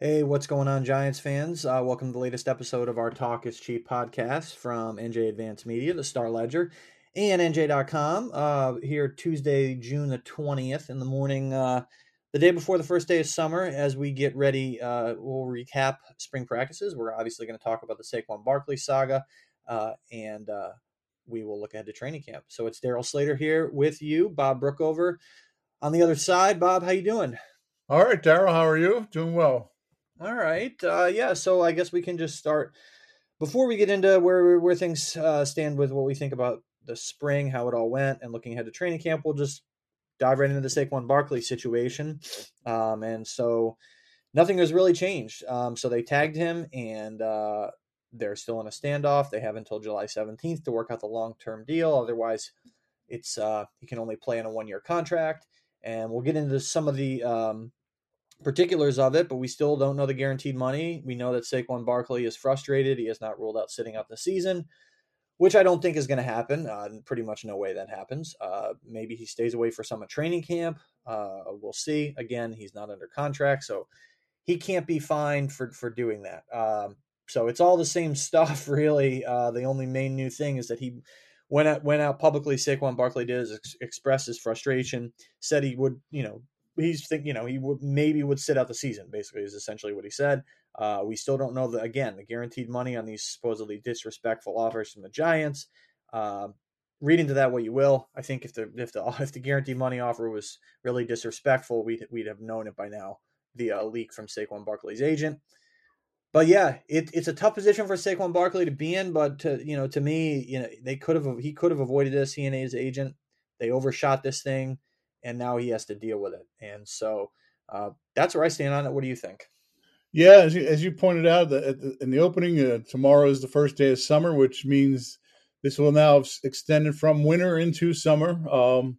Hey, what's going on, Giants fans? Uh, welcome to the latest episode of our Talk is Cheap podcast from NJ Advance Media, the Star Ledger, and NJ.com. Uh, here, Tuesday, June the 20th in the morning, uh, the day before the first day of summer, as we get ready, uh, we'll recap spring practices. We're obviously going to talk about the Saquon Barkley saga, uh, and uh, we will look ahead to training camp. So it's Darryl Slater here with you, Bob Brookover on the other side. Bob, how you doing? All right, Darryl, how are you? Doing well. All right. Uh, yeah. So I guess we can just start before we get into where where things uh, stand with what we think about the spring, how it all went, and looking ahead to training camp. We'll just dive right into the Saquon Barkley situation. Um, and so nothing has really changed. Um, so they tagged him, and uh, they're still in a standoff. They have until July 17th to work out the long term deal. Otherwise, it's uh, he can only play in a one year contract. And we'll get into some of the um, particulars of it, but we still don't know the guaranteed money. We know that Saquon Barkley is frustrated. He has not ruled out sitting out the season, which I don't think is going to happen. Uh, pretty much no way that happens. Uh, maybe he stays away for some training camp. Uh, we'll see. Again, he's not under contract, so he can't be fined for for doing that. Um, so it's all the same stuff, really. Uh, the only main new thing is that he went out went out publicly. Saquon Barkley did ex- express his frustration, said he would, you know, he's think you know he would maybe would sit out the season. Basically, is essentially what he said. Uh, we still don't know the again the guaranteed money on these supposedly disrespectful offers from the Giants. Uh, read into that what you will. I think if the if the if the guaranteed money offer was really disrespectful, we'd we'd have known it by now The leak from Saquon Barkley's agent. But yeah, it, it's a tough position for Saquon Barkley to be in. But to you know, to me, you know, they could have he could have avoided this. He and his agent they overshot this thing and now he has to deal with it. And so uh, that's where I stand on it. What do you think? Yeah, as you, as you pointed out the, in the opening, uh, tomorrow is the first day of summer, which means this will now have extended from winter into summer, um,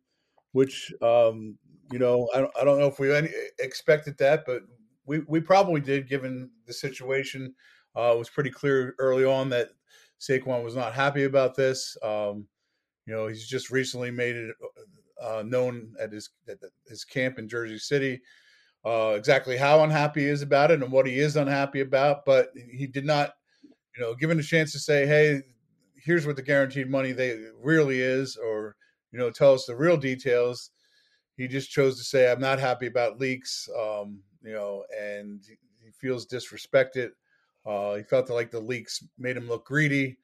which um, you know I don't, I don't know if we any, expected that, but we, we probably did given the situation. Uh, it was pretty clear early on that Saquon was not happy about this. Um, you know, he's just recently made it uh, known at his at his camp in Jersey City. Uh, exactly how unhappy he is about it and what he is unhappy about, but he did not, you know, given a chance to say, "Hey, here's what the guaranteed money they really is," or you know, tell us the real details. He just chose to say, "I'm not happy about leaks," um, you know, and he feels disrespected. Uh, he felt like the leaks made him look greedy.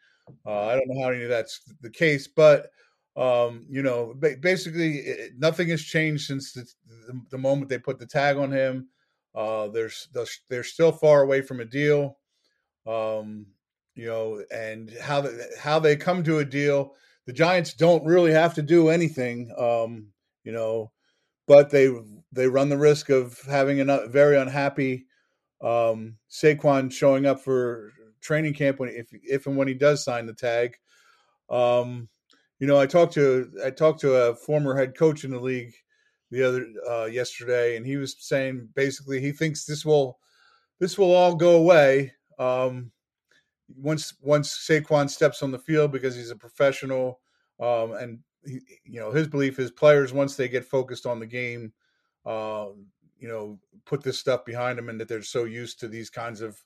Uh, I don't know how any of that's the case, but um, you know, basically it, nothing has changed since the, the, the, moment they put the tag on him. Uh, there's they're still far away from a deal. Um, you know, and how they, how they come to a deal. The Giants don't really have to do anything. Um, you know, but they they run the risk of having a very unhappy um, Saquon showing up for training camp when if if and when he does sign the tag. Um, you know, I talked to I talked to a former head coach in the league the other uh, yesterday, and he was saying basically he thinks this will this will all go away um, once once Saquon steps on the field because he's a professional, um, and he, you know his belief is players once they get focused on the game, uh, you know, put this stuff behind them, and that they're so used to these kinds of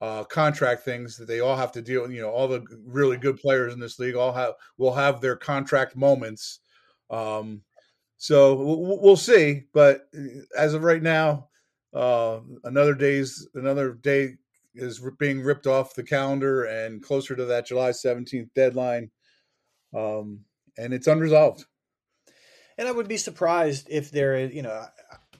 uh, contract things that they all have to deal. You know, all the really good players in this league all have will have their contract moments. Um, so we'll, we'll see. But uh, as of right now, uh, another day's another day is being ripped off the calendar and closer to that July seventeenth deadline, um, and it's unresolved. And I would be surprised if there is, you know,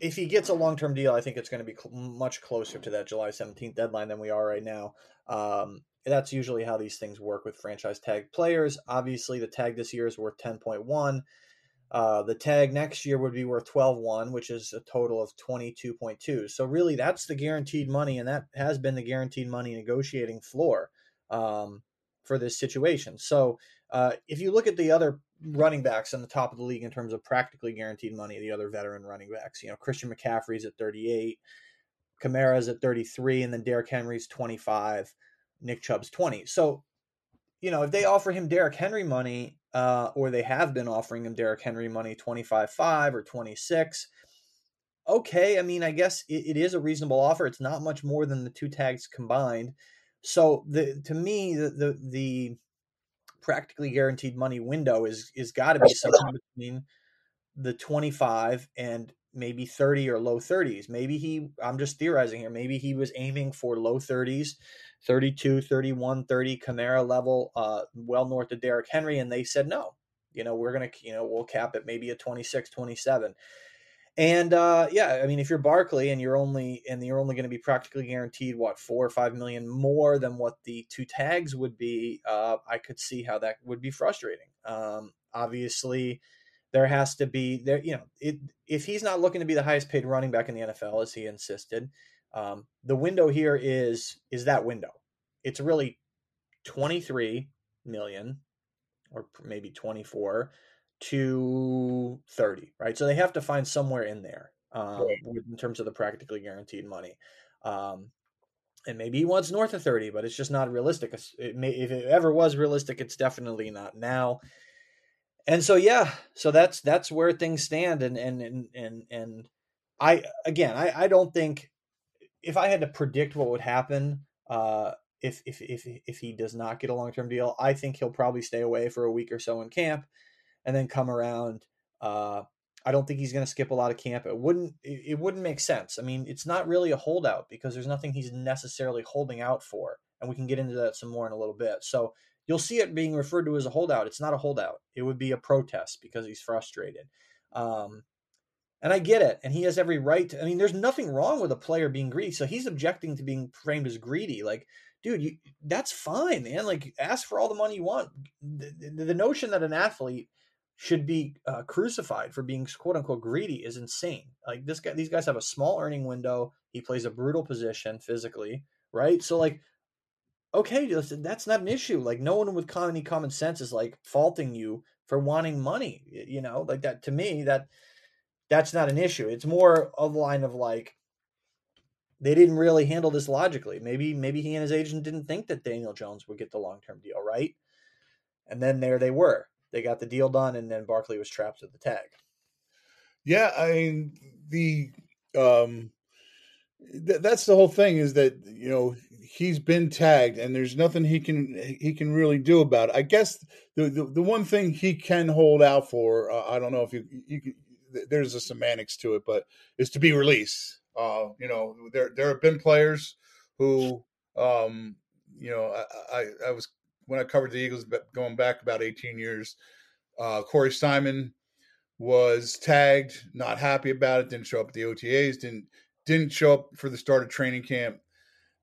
if he gets a long term deal, I think it's going to be cl- much closer to that July 17th deadline than we are right now. Um, that's usually how these things work with franchise tag players. Obviously, the tag this year is worth 10.1. Uh, the tag next year would be worth 12.1, which is a total of 22.2. So, really, that's the guaranteed money, and that has been the guaranteed money negotiating floor um, for this situation. So, uh, if you look at the other running backs on the top of the league in terms of practically guaranteed money, the other veteran running backs, you know, Christian McCaffrey's at 38, Kamara's at 33, and then Derrick Henry's 25, Nick Chubb's 20. So, you know, if they offer him Derrick Henry money, uh, or they have been offering him Derrick Henry money 25 5 or 26, okay. I mean, I guess it, it is a reasonable offer. It's not much more than the two tags combined. So the to me the the, the practically guaranteed money window is is got to be something between the 25 and maybe 30 or low 30s. Maybe he I'm just theorizing here. Maybe he was aiming for low 30s, 32, 31, 30 Kamara level uh well north of Derrick Henry and they said no. You know, we're going to you know, we'll cap it maybe a 26, 27. And uh, yeah, I mean, if you're Barkley and you're only and you're only going to be practically guaranteed what four or five million more than what the two tags would be, uh, I could see how that would be frustrating. Um, obviously, there has to be there. You know, it, if he's not looking to be the highest paid running back in the NFL, as he insisted, um, the window here is is that window. It's really twenty three million, or maybe twenty four to 30, right? So they have to find somewhere in there um, right. in terms of the practically guaranteed money. Um, and maybe he wants north of 30, but it's just not realistic. It may, if it ever was realistic, it's definitely not now. And so, yeah, so that's, that's where things stand. And, and, and, and, and I, again, I, I don't think if I had to predict what would happen, uh, if, if, if, if he does not get a long-term deal, I think he'll probably stay away for a week or so in camp and then come around. Uh, I don't think he's going to skip a lot of camp. It wouldn't it, wouldn't make sense. I mean, it's not really a holdout because there's nothing he's necessarily holding out for, and we can get into that some more in a little bit. So you'll see it being referred to as a holdout. It's not a holdout. It would be a protest because he's frustrated. Um, and I get it, and he has every right. To, I mean, there's nothing wrong with a player being greedy. So he's objecting to being framed as greedy. Like, dude, you, that's fine, man. Like, ask for all the money you want. The, the notion that an athlete should be uh, crucified for being quote unquote greedy is insane. Like this guy, these guys have a small earning window. He plays a brutal position physically, right? So like, okay, that's not an issue. Like no one with any common sense is like faulting you for wanting money. You know, like that to me that that's not an issue. It's more of a line of like they didn't really handle this logically. Maybe maybe he and his agent didn't think that Daniel Jones would get the long term deal, right? And then there they were they got the deal done, and then Barkley was trapped with the tag. Yeah, I mean the um, th- that's the whole thing is that you know he's been tagged, and there's nothing he can he can really do about it. I guess the the, the one thing he can hold out for, uh, I don't know if you you can, there's a semantics to it, but is to be released. Uh, you know, there there have been players who, um, you know, I, I, I was when I covered the Eagles going back about 18 years. Uh, Corey Simon was tagged, not happy about it, didn't show up at the OTAs, didn't didn't show up for the start of training camp.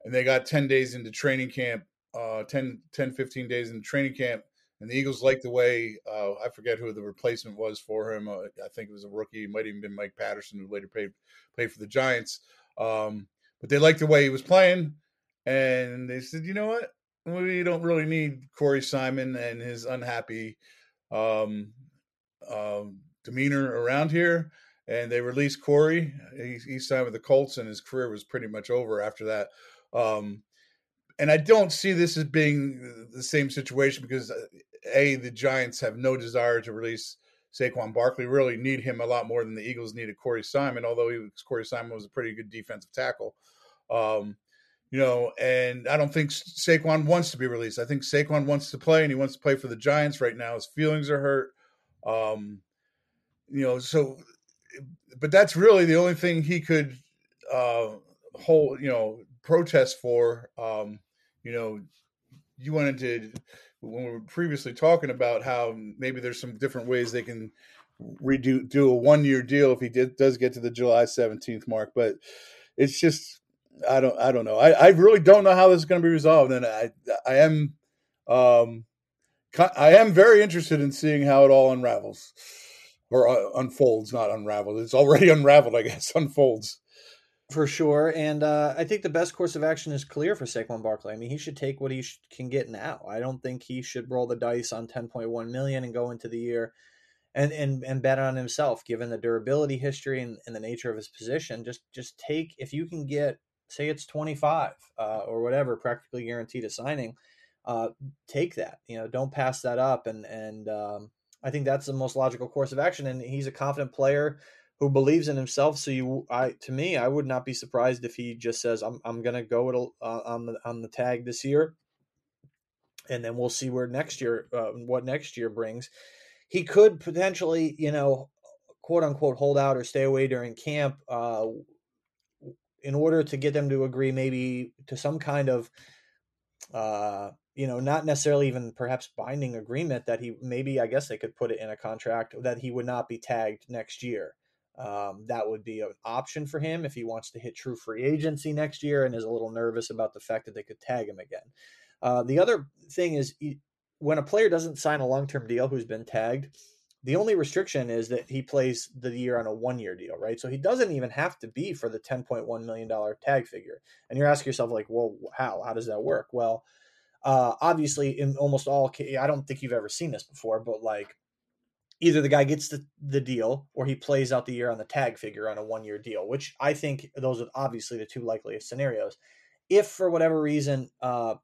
And they got 10 days into training camp, uh, 10, 10 15 days into training camp. And the Eagles liked the way, uh, I forget who the replacement was for him. Uh, I think it was a rookie. It might even been Mike Patterson, who later played, played for the Giants. Um, but they liked the way he was playing. And they said, you know what? We don't really need Corey Simon and his unhappy um, um, demeanor around here. And they released Corey. He, he, signed with the Colts, and his career was pretty much over after that. Um, and I don't see this as being the same situation because uh, a the Giants have no desire to release Saquon Barkley. Really need him a lot more than the Eagles needed Corey Simon. Although he, Corey Simon was a pretty good defensive tackle. Um, you know, and I don't think Saquon wants to be released. I think Saquon wants to play, and he wants to play for the Giants right now. His feelings are hurt. Um, you know, so, but that's really the only thing he could uh, hold, you know, protest for. Um, you know, you wanted to when we were previously talking about how maybe there's some different ways they can redo do a one year deal if he did does get to the July 17th mark, but it's just I don't I don't know. I, I really don't know how this is going to be resolved, and I I am um I am very interested in seeing how it all unravels or uh, unfolds, not unraveled. It's already unraveled, I guess. Unfolds for sure. And uh, I think the best course of action is clear for Saquon Barkley. I mean, he should take what he sh- can get now. I don't think he should roll the dice on 10.1 million and go into the year and and and bet on himself, given the durability history and, and the nature of his position. Just just take if you can get say it's 25 uh, or whatever, practically guaranteed a signing, uh, take that. You know, don't pass that up. And and um, I think that's the most logical course of action. And he's a confident player who believes in himself. So you, I, to me, I would not be surprised if he just says, "I'm, I'm going to go it uh, on the on the tag this year," and then we'll see where next year, uh, what next year brings. He could potentially, you know, quote unquote, hold out or stay away during camp, uh, in order to get them to agree, maybe to some kind of uh, you know, not necessarily even perhaps binding agreement that he maybe I guess they could put it in a contract that he would not be tagged next year. Um, that would be an option for him if he wants to hit true free agency next year and is a little nervous about the fact that they could tag him again. Uh, the other thing is when a player doesn't sign a long term deal who's been tagged, the only restriction is that he plays the year on a one year deal, right? So he doesn't even have to be for the $10.1 million tag figure. And you're asking yourself, like, well, how? How does that work? Well, uh, obviously, in almost all cases, I don't think you've ever seen this before, but like either the guy gets the, the deal or he plays out the year on the tag figure on a one year deal, which I think those are obviously the two likeliest scenarios. If for whatever reason, uh,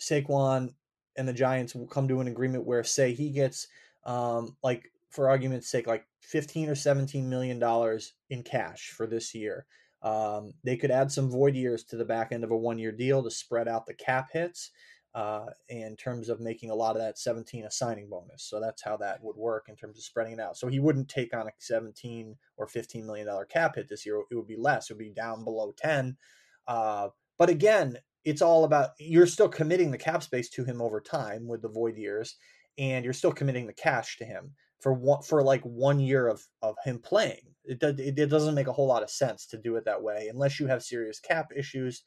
Saquon and the Giants will come to an agreement where, say, he gets, um, like, for argument's sake, like 15 or 17 million dollars in cash for this year. Um, they could add some void years to the back end of a one year deal to spread out the cap hits uh, in terms of making a lot of that 17 a signing bonus. So that's how that would work in terms of spreading it out. So he wouldn't take on a 17 or 15 million dollar cap hit this year. It would be less. It would be down below 10. Uh, but again, it's all about you're still committing the cap space to him over time with the void years, and you're still committing the cash to him for one for like one year of of him playing. It does it, it doesn't make a whole lot of sense to do it that way unless you have serious cap issues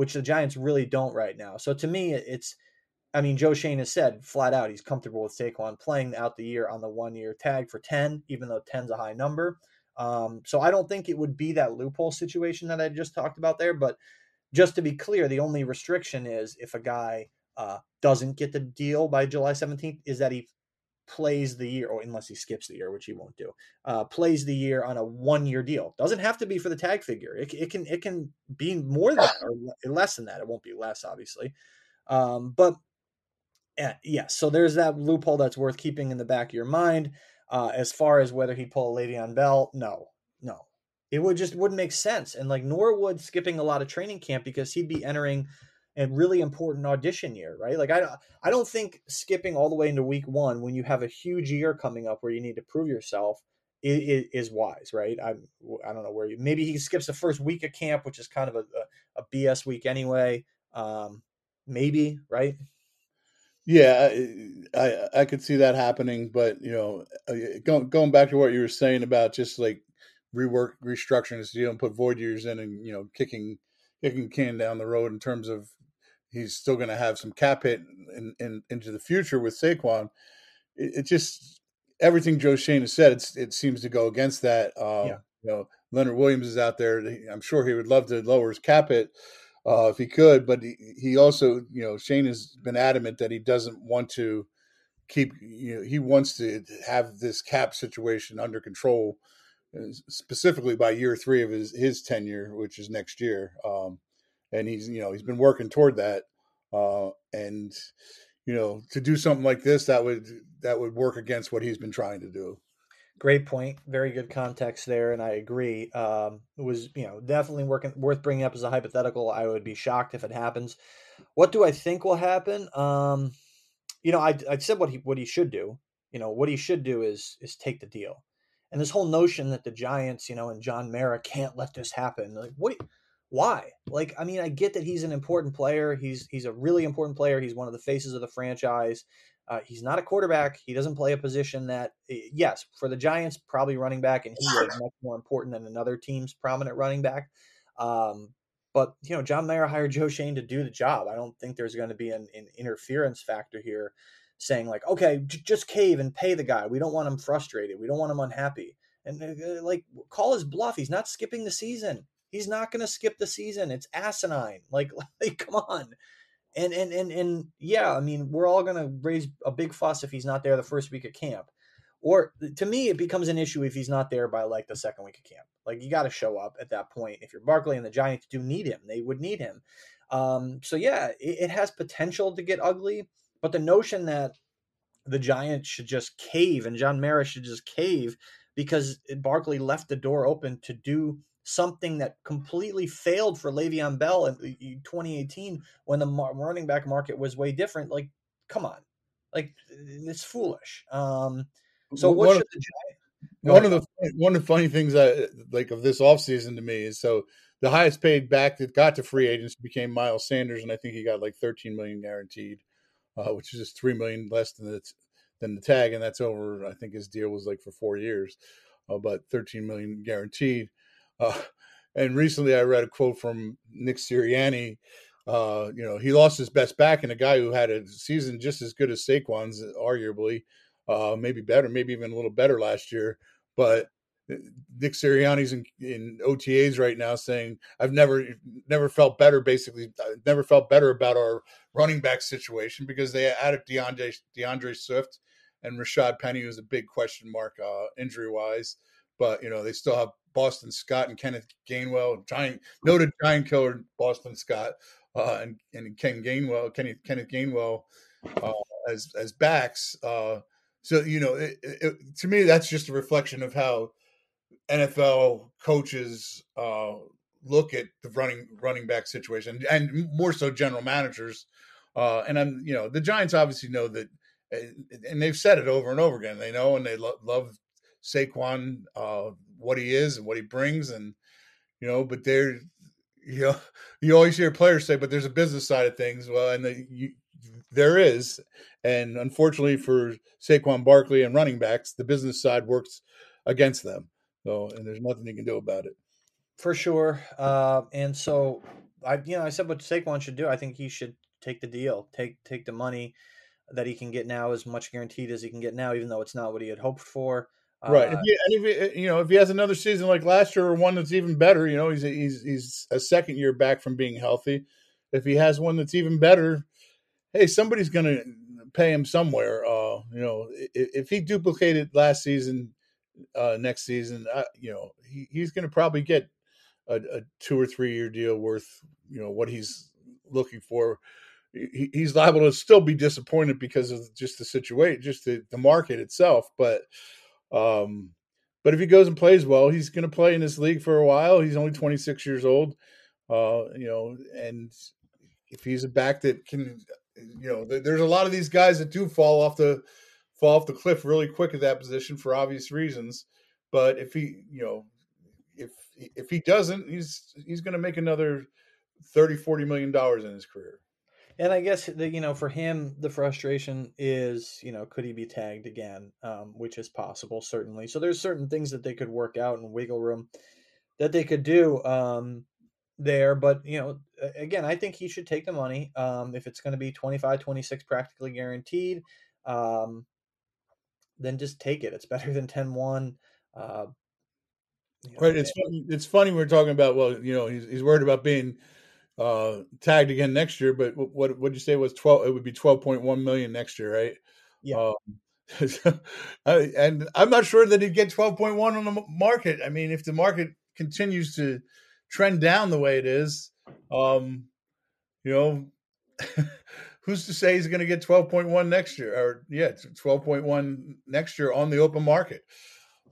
which the Giants really don't right now. So to me, it's, I mean, Joe Schoen has said flat out he's comfortable with Saquon playing out the year on the one year tag for 10, even though 10's a high number. Um, so I don't think it would be that loophole situation that I just talked about there. But just to be clear, the only restriction is if a guy uh, doesn't get the deal by July 17th, is that he plays the year, or unless he skips the year, which he won't do, uh, plays the year on a one year deal. Doesn't have to be for the tag figure. It, it can it can be more than or less than that. It won't be less, obviously. Um, but yeah, yeah, so there's that loophole that's worth keeping in the back of your mind. Uh, as far as whether he'd pull a Le'Veon Bell, no, no, it would just wouldn't make sense. And like Norwood skipping a lot of training camp because he'd be entering a really important audition year, right? Like I I don't think skipping all the way into week one when you have a huge year coming up where you need to prove yourself is, is wise, right? I I don't know where you maybe he skips the first week of camp, which is kind of a, a, a BS week anyway. Um, maybe right. Yeah, I I could see that happening, but you know, uh, going going back to what you were saying about just like rework restructuring this deal and put void years in, and you know, kicking kicking can down the road in terms of he's still going to have some cap hit in, in, into the future with Saquon. It, it, just everything Joe Schoen has said, it seems to go against that. Uh, yeah. You know, Leonard Williams is out there. I'm sure he would love to lower his cap hit uh, if he could, but he, he also, you know, Schoen has been adamant that he doesn't want to keep, you know, he wants to have this cap situation under control, uh, specifically by year three of his his tenure, which is next year. Um, and he's you know he's been working toward that uh, and you know to do something like this that would that would work against what he's been trying to do. Great point very good context there and i agree um, it was you know definitely working worth bringing up as a hypothetical i would be shocked if it happens. What do i think will happen? Um, you know I, I said what he what he should do you know what he should do is is take the deal. And this whole notion that the giants you know and john mara can't let this happen like what why? Like, I mean, I get that he's an important player. He's he's a really important player. He's one of the faces of the franchise. Uh, he's not a quarterback. He doesn't play a position that, eh, yes, for the Giants, probably running back, and he is much more important than another team's prominent running back. Um, but you know, John Mara hired Joe Schoen to do the job. I don't think there's going to be an, an, interference factor here, saying like, okay, j- just cave and pay the guy. We don't want him frustrated. We don't want him unhappy. And uh, like, call his bluff. He's not skipping the season. He's not going to skip the season. It's asinine. Like, like, come on. And and and and yeah, I mean, we're all going to raise a big fuss if he's not there the first week of camp. Or to me, it becomes an issue if he's not there by like the second week of camp. Like, you got to show up at that point. If you're Barkley and the Giants do need him, they would need him. Um, so yeah, it, it has potential to get ugly. But the notion that the Giants should just cave and John Mara should just cave because Barkley left the door open to do something that completely failed for Le'Veon Bell in 2018 when the running back market was way different. Like, come on, like it's foolish. Um, so what one should of, the one of the one of the funny things I like of this offseason to me is so the highest paid back that got to free agents became Miles Sanders, and I think he got like 13 million guaranteed, uh, which is just three million less than the than the tag, and that's over. I think his deal was like for four years, uh, but 13 million guaranteed. Uh, and recently, I read a quote from Nick Sirianni. Uh, you know, he lost his best back, and a guy who had a season just as good as Saquon's, arguably, uh, maybe better, maybe even a little better last year. But uh, Nick Sirianni's in, in, OTAs right now saying, "I've never, never felt better. Basically, I've never felt better about our running back situation because they added D'Andre D'Andre Swift and Rashaad Penny, who's a big question mark uh, injury wise. But you know, they still have Boston Scott and Kenneth Gainwell, giant noted giant killer Boston Scott, uh, and and Ken Gainwell, Kenny, Kenneth Gainwell uh, as as backs. Uh, so you know, it, it, to me, that's just a reflection of how NFL coaches uh, look at the running running back situation, and more so general managers. Uh, and I'm, you know, the Giants obviously know that, and they've said it over and over again. They know and they lo- love Saquon, uh, what he is and what he brings, and you know, but they're, you know, you always hear players say, but there's a business side of things. Well, and the, you, there is, and unfortunately for Saquon Barkley and running backs, the business side works against them. So, and there's nothing you can do about it. For sure. Uh, and so, I, you know, I said what Saquon should do. I think he should take the deal, take take the money that he can get now, as much guaranteed as he can get now, even though it's not what he had hoped for. Right. Uh, if he, and if he, you know, if he has another season like last year or one that's even better, you know, he's he's he's a second year back from being healthy. If he has one that's even better, hey, somebody's going to pay him somewhere. Uh, you know, if, if he duplicated last season, uh, next season, uh, you know, he, he's going to probably get a, a, two or three year deal worth, you know, what he's looking for. He, he's liable to still be disappointed because of just the situation, just the, the market itself. But, um, but if he goes and plays well, he's going to play in this league for a while. He's only 26 years old, uh, you know, and if he's a back that can you know, there's a lot of these guys that do fall off the fall off the cliff really quick at that position for obvious reasons. But if he, you know, if if he doesn't, he's he's going to make another 30 40 million dollars in his career. And I guess the, you know for him the frustration is you know could he be tagged again, um, which is possible certainly. So there's certain things that they could work out and wiggle room that they could do. Um, there but you know again i think he should take the money um, if it's going to be 25 26 practically guaranteed um, then just take it it's better than 10 1 uh, you know, right it's funny, it's funny we're talking about well you know he's, he's worried about being uh, tagged again next year but what would you say was 12 it would be 12.1 million next year right? Yeah. Um, and i'm not sure that he'd get 12.1 on the market. I mean if the market continues to trend down the way it is, um, you know, who's to say he's going to get 12.1 next year or yeah, 12.1 next year on the open market?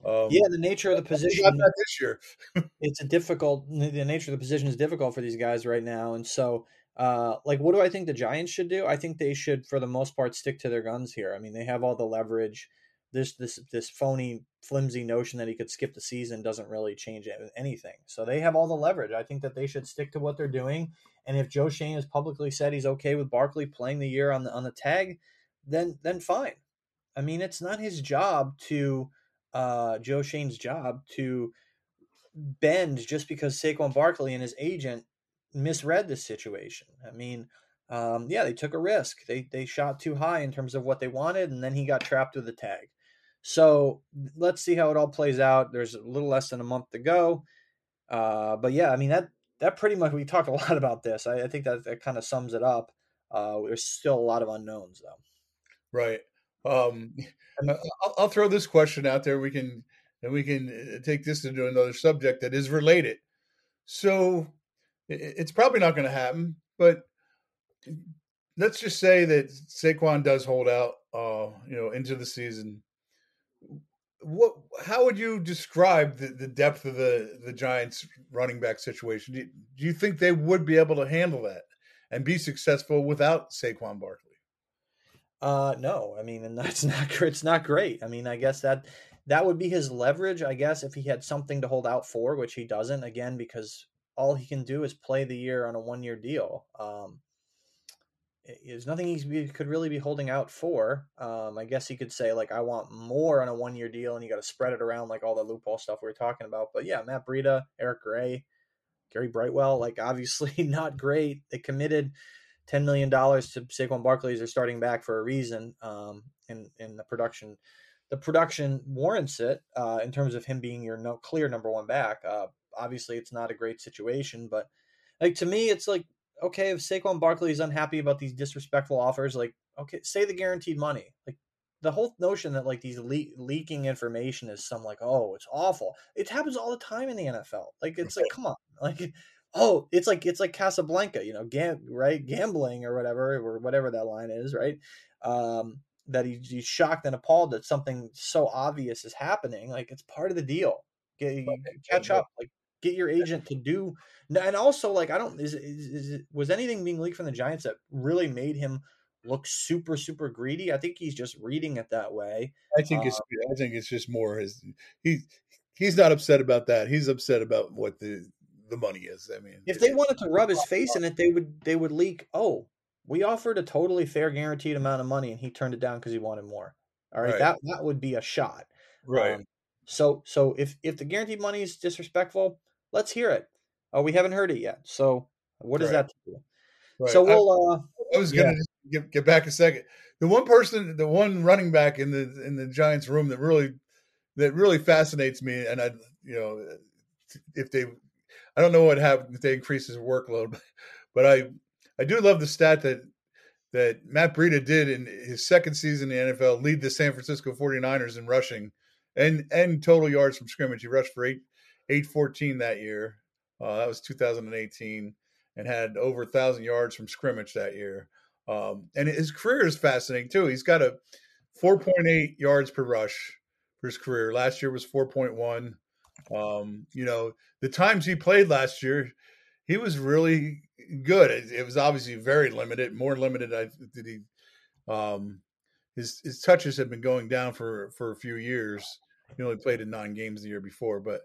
Um, yeah, the nature of the position this year. it's a difficult. The nature of the position is difficult for these guys right now, and so, uh, like, what do I think the Giants should do? I think they should, for the most part, stick to their guns here. I mean, they have all the leverage this this this phony flimsy notion that he could skip the season doesn't really change anything. So they have all the leverage. I think that they should stick to what they're doing. And if Joe Schoen has publicly said he's okay with Barkley playing the year on the on the tag, then then fine. I mean, it's not his job to uh, Joe Schoen's job to bend just because Saquon Barkley and his agent misread the situation. I mean, um, yeah, they took a risk. They they shot too high in terms of what they wanted, and then he got trapped with the tag. So let's see how it all plays out. There's a little less than a month to go. Uh, but yeah, I mean that that pretty much we talked a lot about this. I, I think that that kind of sums it up. Uh, there's still a lot of unknowns though. Right. Um, I'll, I'll, throw this question out there. We can and we can uh, take this into another subject that is related. So it's probably not going to happen, but let's just say that Saquon does hold out, uh, you know, into the season what? How would you describe the, the depth of the the Giants' running back situation? Do you, do you think they would be able to handle that and be successful without Saquon Barkley? Uh, no, I mean, and that's not it's not great. I mean, I guess that that would be his leverage. I guess if he had something to hold out for, which he doesn't, again, because all he can do is play the year on a one year deal. Um, there's nothing he could really be holding out for. Um, I guess he could say like, I want more on a one year deal, and you got to spread it around like all the loophole stuff we were talking about. But yeah, Matt Breida, Eric Gray, Gary Brightwell, like obviously not great. They committed ten million dollars to Saquon Barkley as their starting back for a reason. Um, and and the production, the production warrants it uh, in terms of him being your no, clear number one back. Uh, obviously, it's not a great situation, but like to me, it's like okay, if Saquon Barkley is unhappy about these disrespectful offers, like okay, say the guaranteed money. Like the whole notion that like these le- leaking information is some like oh it's awful. It happens all the time in the NFL. Like it's like come on, like oh it's like it's like Casablanca, you know, gam- right gambling or whatever or whatever that line is, right? Um, that he, he's shocked and appalled that something so obvious is happening. Like it's part of the deal. Get, catch up. Like get your agent to do and also like i don't is, is, is was anything being leaked from the giants that really made him look super super greedy i think he's just reading it that way i think it's um, i think it's just more his he he's not upset about that he's upset about what the the money is i mean if they wanted to rub his face in it they would they would leak oh we offered a totally fair guaranteed amount of money and he turned it down because he wanted more all right, right, that that would be a shot right um, so so if if the guaranteed money is disrespectful let's hear it. Oh, we haven't heard it yet. So what does right. that do? Right. So we'll. I, uh, I was going to yeah. get, get back a second. The one person, the one running back in the in the Giants room that really that really fascinates me, and I, you know, if they, I don't know what happened if they increase his workload, but I, I do love the stat that that Matt Breida did in his second season in the NFL, lead the San Francisco 49ers in rushing and and total yards from scrimmage. He rushed for eight 814 that year. Uh, that was 2018, and had over thousand yards from scrimmage that year. Um, and his career is fascinating too. He's got a 4.8 yards per rush for his career. Last year was 4.1. Um, you know, the times he played last year, he was really good. It, it was obviously very limited, more limited. I did he. Um, his his touches have been going down for for a few years. He only played in nine games the year before, but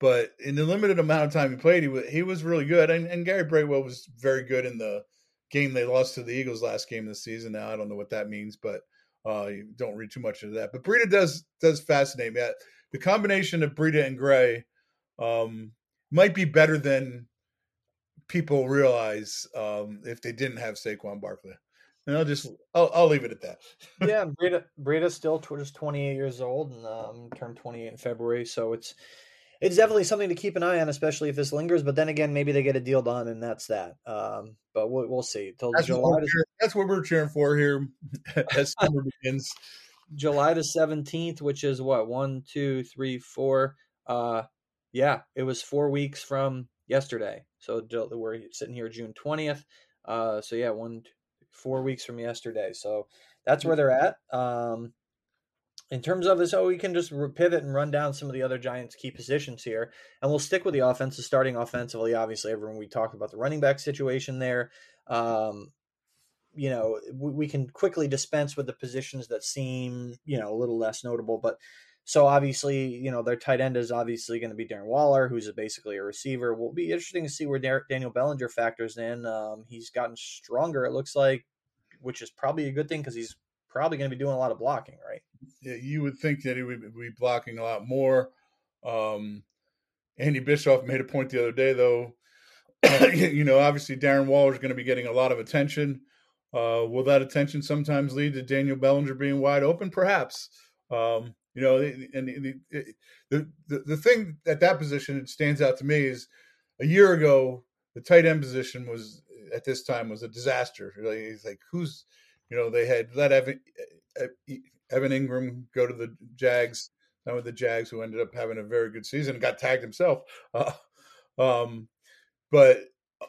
but in the limited amount of time he played, he was, he was really good. And, and Gary Brightwell was very good in the game they lost to the Eagles last game this season. Now I don't know what that means, but uh, you don't read too much into that. But Breida does does fascinate me. The combination of Breida and Gray um, might be better than people realize um, if they didn't have Saquon Barkley. And I'll just I'll, I'll leave it at that. yeah, Breida Breida's still just 28 years old and um, turned 28 in February, so it's it's definitely something to keep an eye on, especially if this lingers. But then again, maybe they get a deal done, and that's that. Um, but we'll, we'll see. Till that's, July what that's what we're cheering for here as summer begins. July the seventeenth, which is what one, two, three, four. Uh, yeah, it was four weeks from yesterday. So we're sitting here June twentieth. Uh, so yeah, one, four weeks from yesterday. So that's where they're at. Um, in terms of this, oh, we can just pivot and run down some of the other Giants' key positions here, and we'll stick with the offense, starting offensively. Obviously, everyone we talked about the running back situation there. Um, you know, we, we, can quickly dispense with the positions that seem, you know, a little less notable. But so obviously, you know, their tight end is obviously going to be Darren Waller, who's basically a receiver. Will be interesting to see where Daniel Bellinger factors in. Um, he's gotten stronger, it looks like, which is probably a good thing because he's probably going to be doing a lot of blocking, right? Yeah, you would think that he would be blocking a lot more. Um, Andy Bischoff made a point the other day, though. you know, obviously Darren Waller is going to be getting a lot of attention. Uh, will that attention sometimes lead to Daniel Bellinger being wide open? Perhaps. Um, you know, and the, the, the the thing at that position stands out to me is a year ago the tight end position was at this time was a disaster. He's like, who's you know, they had let Evan, Evan Engram go to the Jags, not with the Jags, who ended up having a very good season got tagged himself. Uh, um, but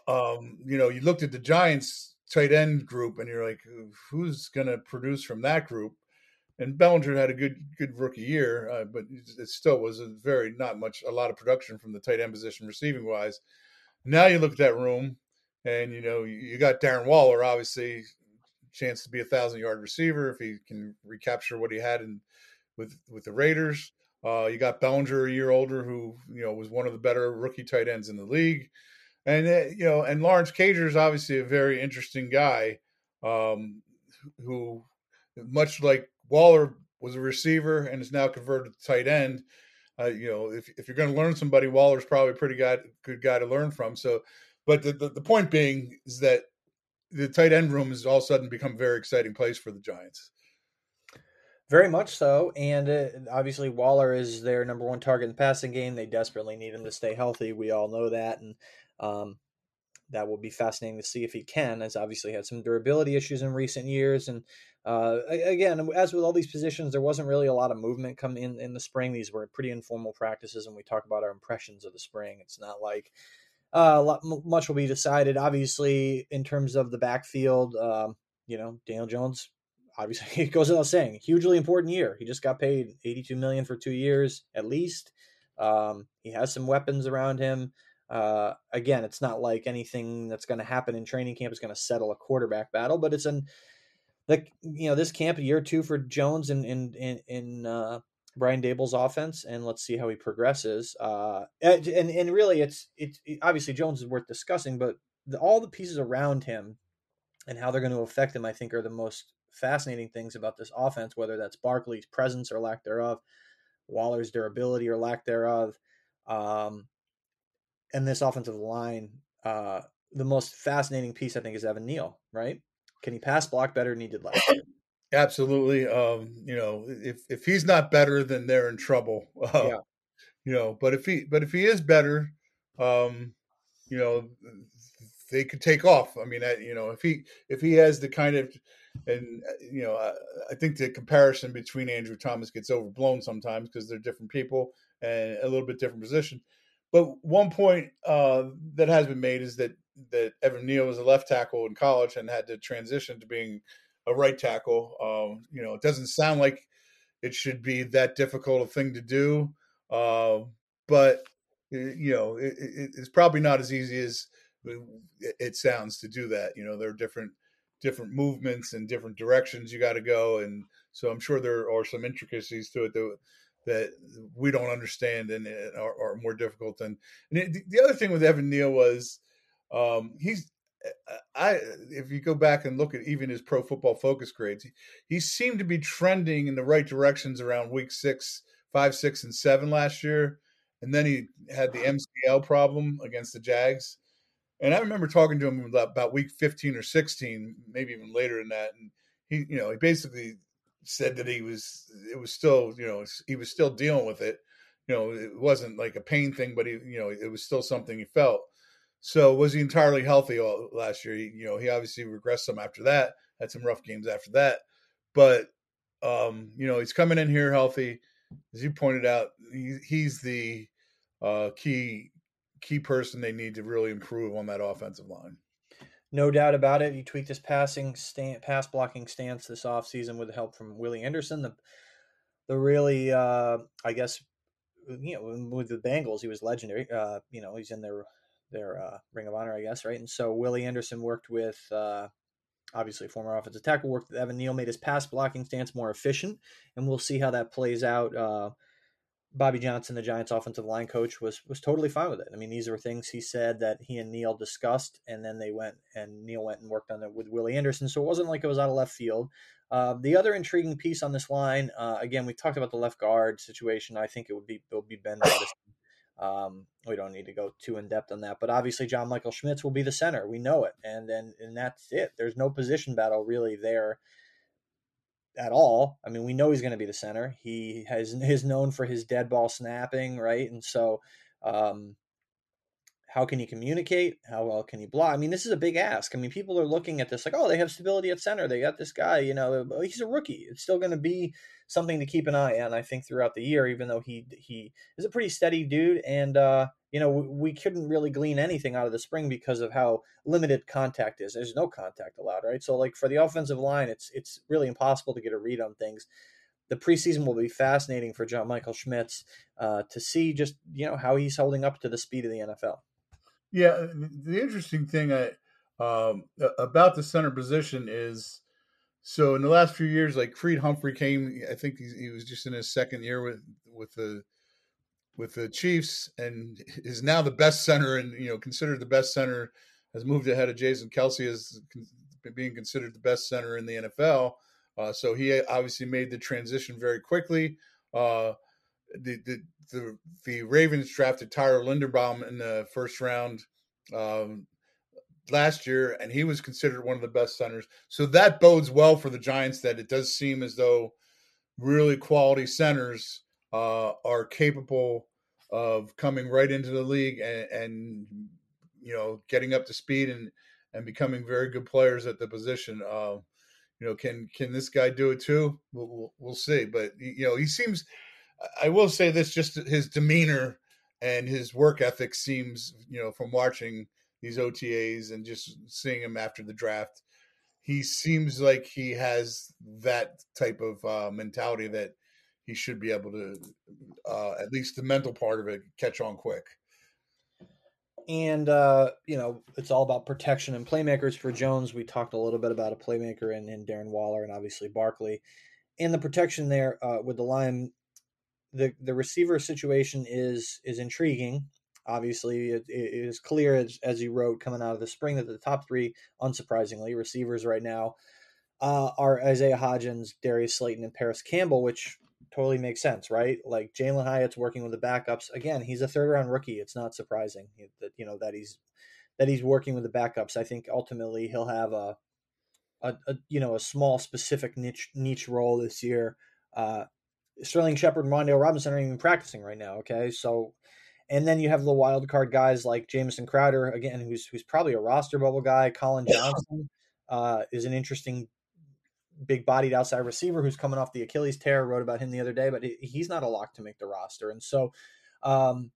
um, you know, you looked at the Giants tight end group, and you're like, who's going to produce from that group? and Bellinger had a good good rookie year, uh, but it still was a very not much a lot of production from the tight end position receiving wise. Now you look at that room, and you know you got Darren Waller, obviously, chance to be a thousand yard receiver if he can recapture what he had in with with the Raiders. Uh, you got Bellinger a year older, who you know was one of the better rookie tight ends in the league, and uh, you know, and Lawrence Cager is obviously a very interesting guy, um, who much like Waller was a receiver and is now converted to tight end. Uh, you know, if if you're going to learn somebody, Waller's probably a pretty guy, good guy to learn from. So, but the, the, the point being is that the tight end room has all of a sudden become a very exciting place for the Giants. Very much so, and uh, obviously Waller is their number one target in the passing game. They desperately need him to stay healthy. We all know that, and um, that will be fascinating to see if he can. As obviously had some durability issues in recent years, and uh, again, as with all these positions, there wasn't really a lot of movement come in in the spring. These were pretty informal practices, and we talk about our impressions of the spring. It's not like uh, lot, much will be decided. Obviously, in terms of the backfield, um, you know, Daniel Jones. Obviously, it goes without saying, hugely important year. He just got paid eighty-two million for two years at least. Um, he has some weapons around him. Uh, again, it's not like anything that's going to happen in training camp is going to settle a quarterback battle, but it's an like you know this camp year two for Jones in in in, in uh, Brian Daboll's offense, and let's see how he progresses. Uh, and and really, it's it's it, obviously Jones is worth discussing, but the, all the pieces around him and how they're going to affect him, I think, are the most fascinating things about this offense. Whether that's Barkley's presence or lack thereof, Waller's durability or lack thereof, um, and this offensive line. Uh, the most fascinating piece, I think, is Evan Neal. Right? Can he pass block better than he did last year? Absolutely. Um, you know, if if he's not better, then they're in trouble. Uh, yeah. You know, but if he but if he is better, um, you know, they could take off. I mean, I, you know, if he if he has the kind of and you know, I, I think the comparison between Andrew Thomas gets overblown sometimes because they're different people and a little bit different position. But one point uh, that has been made is that that Evan Neal was a left tackle in college and had to transition to being a right tackle. Um, you know, it doesn't sound like it should be that difficult a thing to do, uh, but you know, it, it, it's probably not as easy as it sounds to do that. You know, there are different different movements and different directions you got to go, and so I'm sure there are some intricacies to it that that we don't understand and eh, are, are more difficult than. And the other thing with Evan Neal was um, he's eh, eh, I if you go back and look at even his pro football focus grades, he, he seemed to be trending in the right directions around week six, five, six, and seven last year. And then he had the MCL problem against the Jags. And I remember talking to him about, about week 15 or 16, maybe even later than that. And he, you know, he basically said that he was, it was still, you know, he was still dealing with it. You know, it wasn't like a pain thing, but he, you know, it was still something he felt. So was he entirely healthy all, last year? He, you know, he obviously regressed some after that. Had some rough games after that, but um, you know, he's coming in here healthy. As you pointed out, he, he's the uh, key key person they need to really improve on that offensive line. No doubt about it. You tweaked his passing pass blocking stance this offseason with the help from Willie Anderson. The the really, uh, I guess, you know, with the Bengals, he was legendary. Uh, you know, he's in their their uh, Ring of Honor, I guess, right? And so Willie Anderson worked with, uh, obviously, former offensive tackle, worked with Evan Neal, made his pass blocking stance more efficient, and we'll see how that plays out. Bobby Johnson, the Giants' offensive line coach, was was totally fine with it. I mean, these are things he said that he and Neal discussed, and then they went and Neal went and worked on it with Willie Anderson. So it wasn't like it was out of left field. Uh, the other intriguing piece on this line, uh, again, we talked about the left guard situation. I think it would be it would be Ben um, we don't need to go too in depth on that, but obviously John Michael Schmitz will be the center. We know it, and then and that's it. There's no position battle really there at all. I mean, we know he's going to be the center. He has is known for his dead ball snapping, right? And so, um, how can he communicate? How well can he block? I mean, this is a big ask. I mean, people are looking at this like, oh, they have stability at center. They got this guy, you know, he's a rookie. It's still going to be something to keep an eye on, I think, throughout the year, even though he he is a pretty steady dude. And, uh, you know, we, we couldn't really glean anything out of the spring because of how limited contact is. There's no contact allowed, right? So, like, for the offensive line, it's it's really impossible to get a read on things. the preseason will be fascinating for John Michael Schmitz uh, to see just you know how he's holding up to the speed of the NFL. Yeah, the interesting thing I, um, about the center position is so in the last few years, like Creed Humphrey came, I think he, he was just in his second year with with the with the Chiefs and is now the best center and you know considered the best center has moved ahead of Jason Kelce as being considered the best center in the NFL. Uh, so he obviously made the transition very quickly. Uh, the, the, the the Ravens drafted Tyler Linderbaum in the first round um, last year, and he was considered one of the best centers. So that bodes well for the Giants. That it does seem as though really quality centers uh, are capable of coming right into the league and, and, you know getting up to speed and and becoming very good players at the position. Uh, you know, can can this guy do it too? We'll, we'll, we'll see. But you know, he seems. I will say this: just his demeanor and his work ethic seems, you know, from watching these OTAs and just seeing him after the draft, he seems like he has that type of uh, mentality that he should be able to, uh, at least the mental part of it, catch on quick. And uh, you know, it's all about protection and playmakers for Jones. We talked a little bit about a playmaker in, in Darren Waller and obviously Barkley. And the protection there uh, with the line, the the receiver situation is is intriguing. Obviously, it, it is clear as, as you wrote coming out of the spring that the top three, unsurprisingly, receivers right now uh, are Isaiah Hodgins, Darius Slayton, and Parris Campbell, which totally makes sense, right? Like Jalin Hyatt's working with the backups. Again, he's a third round rookie. It's not surprising that you know that he's that he's working with the backups. I think ultimately he'll have a a, a you know a small specific niche niche role this year. Uh, Sterling Shepard and Wan'Dale Robinson aren't even practicing right now. Okay, so and then you have the wild card guys like Jamison Crowder again, who's who's probably a roster bubble guy. Collin Johnson uh, is an interesting big bodied outside receiver who's coming off the Achilles tear. I wrote about him the other day, but he's not a lock to make the roster. And so, um,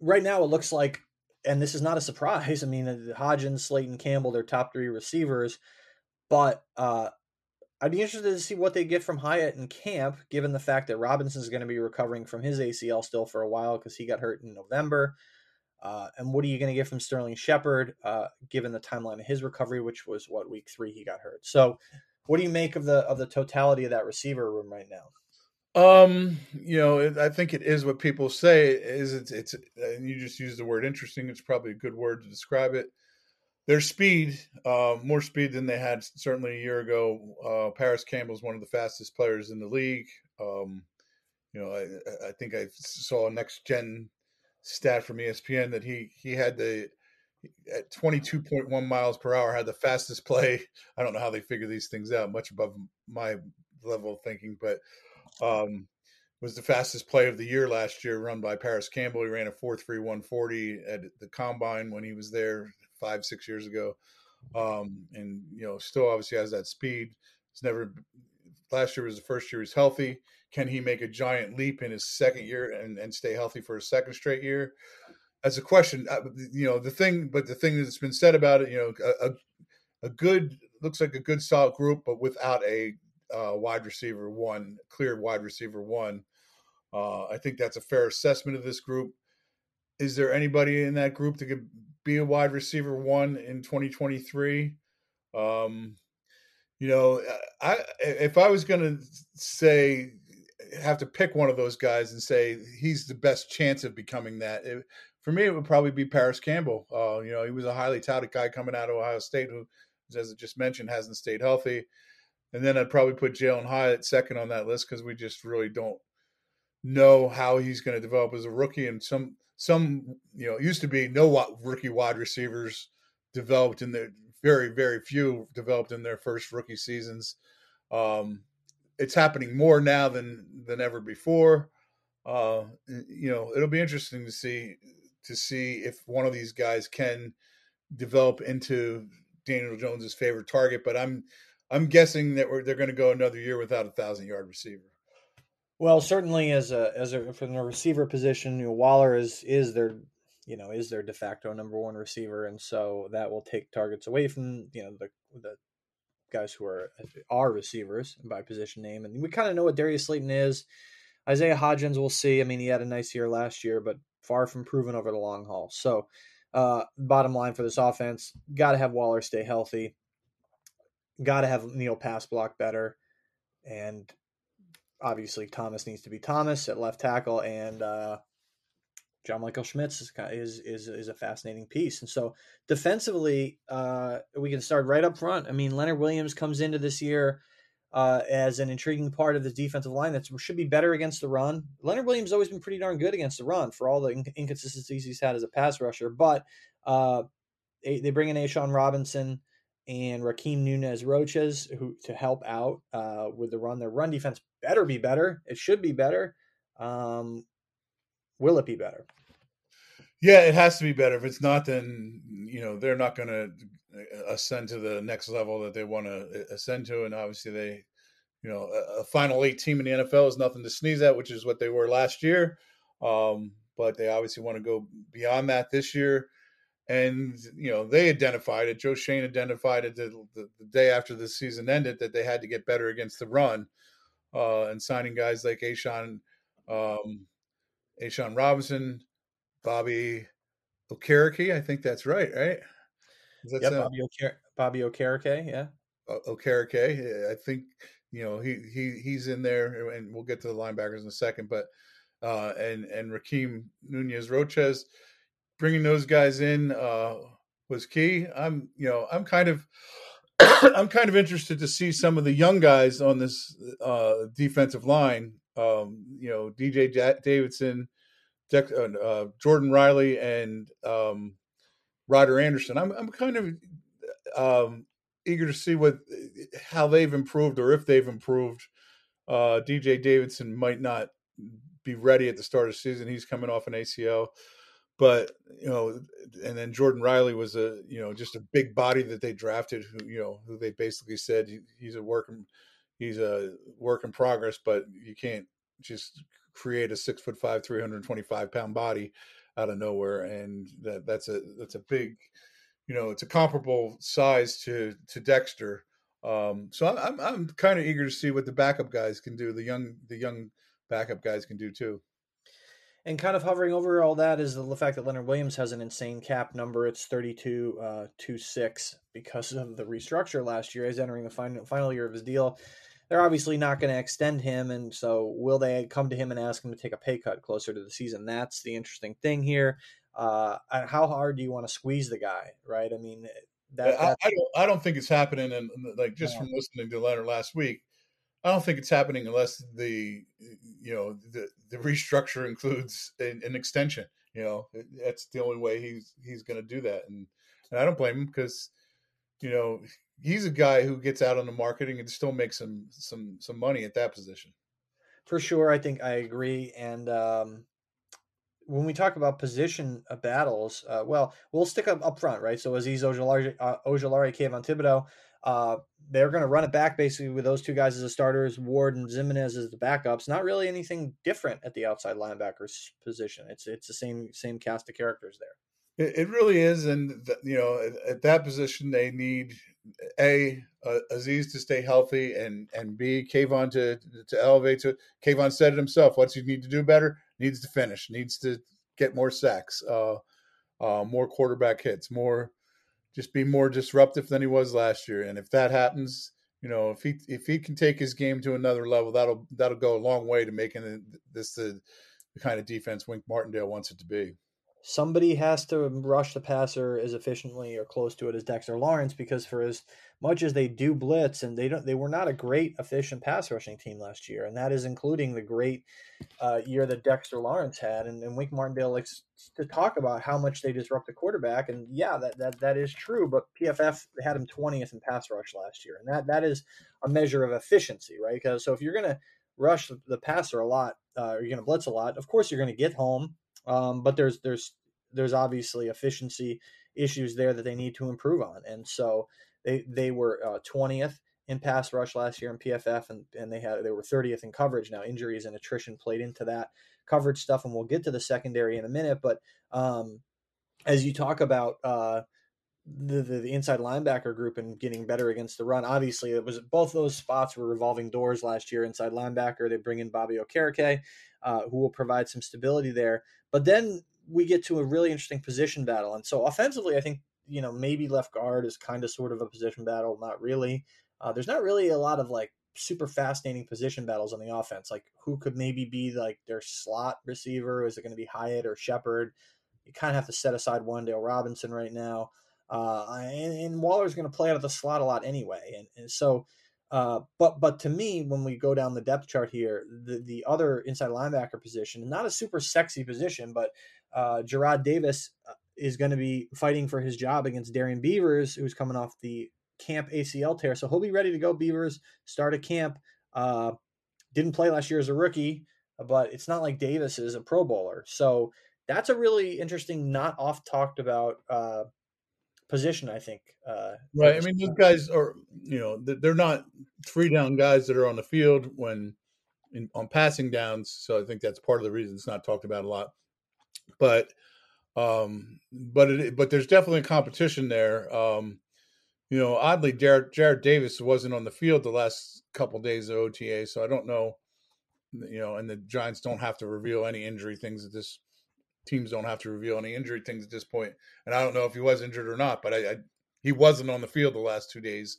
right now it looks like, and this is not a surprise. I mean, uh, Hodgins, Slayton, Campbell, their top three receivers, but uh, I'd be interested to see what they get from Hyatt and camp, given the fact that Robinson is going to be recovering from his ACL still for a while because he got hurt in November. Uh, and what are you going to get from Sterling Shepard, uh, given the timeline of his recovery, which was what week three he got hurt? So, what do you make of the of the totality of that receiver room right now? Um, you know, I think it is what people say is it's it's and you just use the word interesting. It's probably a good word to describe it. Their speed, uh, more speed than they had certainly a year ago. Uh, Parris Campbell is one of the fastest players in the league. Um, you know, I, I think I saw a next gen stat from ESPN that he he had the at 22.1 miles per hour had the fastest play. I don't know how they figure these things out, much above my level of thinking, but um, was the fastest play of the year last year, run by Parris Campbell. He ran a 4.3140 at the combine when he was there five six years ago, um, and you know still obviously has that speed. It's never last year was the first year he's healthy. Can he make a giant leap in his second year and, and stay healthy for a second straight year? That's a question. Uh, you know, the thing, but the thing that's been said about it, you know, a, a good looks like a good solid group, but without a uh, wide receiver one, clear wide receiver one. Uh, I think that's a fair assessment of this group. Is there anybody in that group that could be a wide receiver one in 2023? Um, you know, I if I was going to say have to pick one of those guys and say he's the best chance of becoming that. It, for me, it would probably be Parris Campbell. Uh, you know, he was a highly touted guy coming out of Ohio State who, as I just mentioned, hasn't stayed healthy. And then I'd probably put Jalin Hyatt second on that list because we just really don't know how he's going to develop as a rookie. And some, some, you know, used to be no rookie wide receivers developed in their very, very few developed in their first rookie seasons. Um, it's happening more now than than ever before. Uh, you know, it'll be interesting to see to see if one of these guys can develop into Daniel Jones's favorite target. But I'm I'm guessing that they're going to go another year without a thousand yard receiver. Well, certainly as a as a from the receiver position, you know, Waller is is their you know is their de facto number one receiver, and so that will take targets away from you know the the guys who are are receivers by position name, and we kind of know what Darius Slayton is. Isaiah Hodgins, we'll see. I mean, he had a nice year last year, but far from proven over the long haul. So, uh, bottom line for this offense, got to have Waller stay healthy. Got to have Neal pass block better, and obviously Thomas needs to be Thomas at left tackle, and uh, John Michael Schmitz is, is is is a fascinating piece. And so defensively, uh, we can start right up front. I mean, Leonard Williams comes into this year uh, as an intriguing part of the defensive line that should be better against the run. Leonard Williams has always been pretty darn good against the run for all the inconsistencies he's had as a pass rusher. But uh, they, they bring in A'Shawn Robinson and Rakeem Nunez Roches who to help out uh, with the run. Their run defense better be better. It should be better. Um, will it be better? Yeah, it has to be better. If it's not, then you know they're not going to uh, ascend to the next level that they want to uh, ascend to. And obviously, they, you know, a, a, final eight team in the NFL is nothing to sneeze at, which is what they were last year. Um, but they obviously want to go beyond that this year. And you know, they identified it. Joe Schoen identified it the, the, the day after the season ended that they had to get better against the run. Uh, and signing guys like A'Shawn, um, A'Shawn Robinson, Bobby Okereke, I think that's right, right? Is yep, Bobby, Oker- Bobby Okereke, yeah. Okereke, I think you know he he he's in there, and we'll get to the linebackers in a second. But uh, and and Rakeem Nunez Roches, bringing those guys in uh, was key. I'm you know I'm kind of I'm kind of interested to see some of the young guys on this uh, defensive line. Um, you know, DJ Davidson, uh, uh, Jordon Riley, and um, Ryder Anderson. I'm I'm kind of um, eager to see what how they've improved or if they've improved. Uh, DJ Davidson might not be ready at the start of the season. He's coming off an ACL, but you know, and then Jordon Riley was a you know just a big body that they drafted. Who you know who they basically said he's a work he's a work in progress, but you can't just create a six foot five, three hundred twenty five pound body out of nowhere, and that that's a that's a big, you know, it's a comparable size to to Dexter. Um, so I'm I'm, I'm kind of eager to see what the backup guys can do. The young the young backup guys can do too. And kind of hovering over all that is the fact that Leonard Williams has an insane cap number. It's 32 uh, 6 because of the restructure last year. He's entering the final, final year of his deal they're obviously not going to extend him. And so, will they come to him and ask him to take a pay cut closer to the season? That's the interesting thing here. Uh, how hard do you want to squeeze the guy, right? I mean, that, I, I, don't, I don't think it's happening. And like just from listening to Leonard last week, I don't think it's happening unless the you know the the restructure includes an, an extension. You know, that's the only way he's he's going to do that, and and I don't blame him because you know he's a guy who gets out on the marketing and still makes some some some money at that position. For sure, I think I agree. And um, when we talk about position uh, battles, uh, well, we'll stick up up front, right? So Azeez Ojulari, uh, Ojulari Kayvon Thibodeaux, uh, they're going to run it back basically with those two guys as the starters, Ward and Ximines as the backups. Not really anything different at the outside linebackers position. It's it's the same same cast of characters there. It, it really is, and you know, at, at, that position, they need a uh, Azeez to stay healthy, and and B Kayvon to to elevate. To Kayvon said it himself. What's he need to do better? Needs to finish. Needs to get more sacks, uh, uh, more quarterback hits, more just be more disruptive than he was last year. And if that happens, you know, if he if he can take his game to another level, that'll that'll go a long way to making this the, the kind of defense Wink Martindale wants it to be somebody has to rush the passer as efficiently or close to it as Dexter Lawrence because for as much as they do blitz and they don't they were not a great efficient pass rushing team last year. And that is including the great uh, year that Dexter Lawrence had. And, and Wink Martindale likes to talk about how much they disrupt the quarterback. And yeah that that, that is true but PFF had him 20th in pass rush last year. And that that is a measure of efficiency right? Because so if you're going to rush the passer a lot uh, you're going to blitz a lot of course you're going to get home um, but there's there's there's obviously efficiency issues there that they need to improve on, and so they they were uh, twentieth in pass rush last year in PFF, and and they had they were thirtieth in coverage. Now injuries and attrition played into that coverage stuff, and we'll get to the secondary in a minute. But um, as you talk about uh, the, the, the inside linebacker group and getting better against the run. Obviously, it was both those spots were revolving doors last year. Inside linebacker, they bring in Bobby Okereke, uh, who will provide some stability there. But then we get to a really interesting position battle, and so offensively, I think you know maybe left guard is kind of sort of a position battle, not really. Uh, there's not really a lot of like super fascinating position battles on the offense. Like who could maybe be like their slot receiver? Is it going to be Hyatt or Shepard? You kind of have to set aside Wan'Dale Robinson right now. Uh, and, and Waller's going to play out of the slot a lot anyway. And, and so, uh, but but to me, when we go down the depth chart here, the the other inside linebacker position, not a super sexy position, but uh, Jarrad Davis uh, is going to be fighting for his job against Darrian Beavers, who's coming off the camp ACL tear. So he'll be ready to go. Beavers start a camp. Uh, didn't play last year as a rookie, but it's not like Davis is a Pro Bowler. So that's a really interesting, not oft talked about uh, position. I think. Uh, right. I mean, those guys are you know they're not three down guys that are on the field when in, on passing downs. So I think that's part of the reason it's not talked about a lot. But um, but it, but there's definitely a competition there. Um, you know, oddly, Jared, Jarrad Davis wasn't on the field the last couple of days of OTA, so I don't know. You know, and the Giants don't have to reveal any injury things at this. Teams don't have to reveal any injury things at this point, and I don't know if he was injured or not, but I, I he wasn't on the field the last two days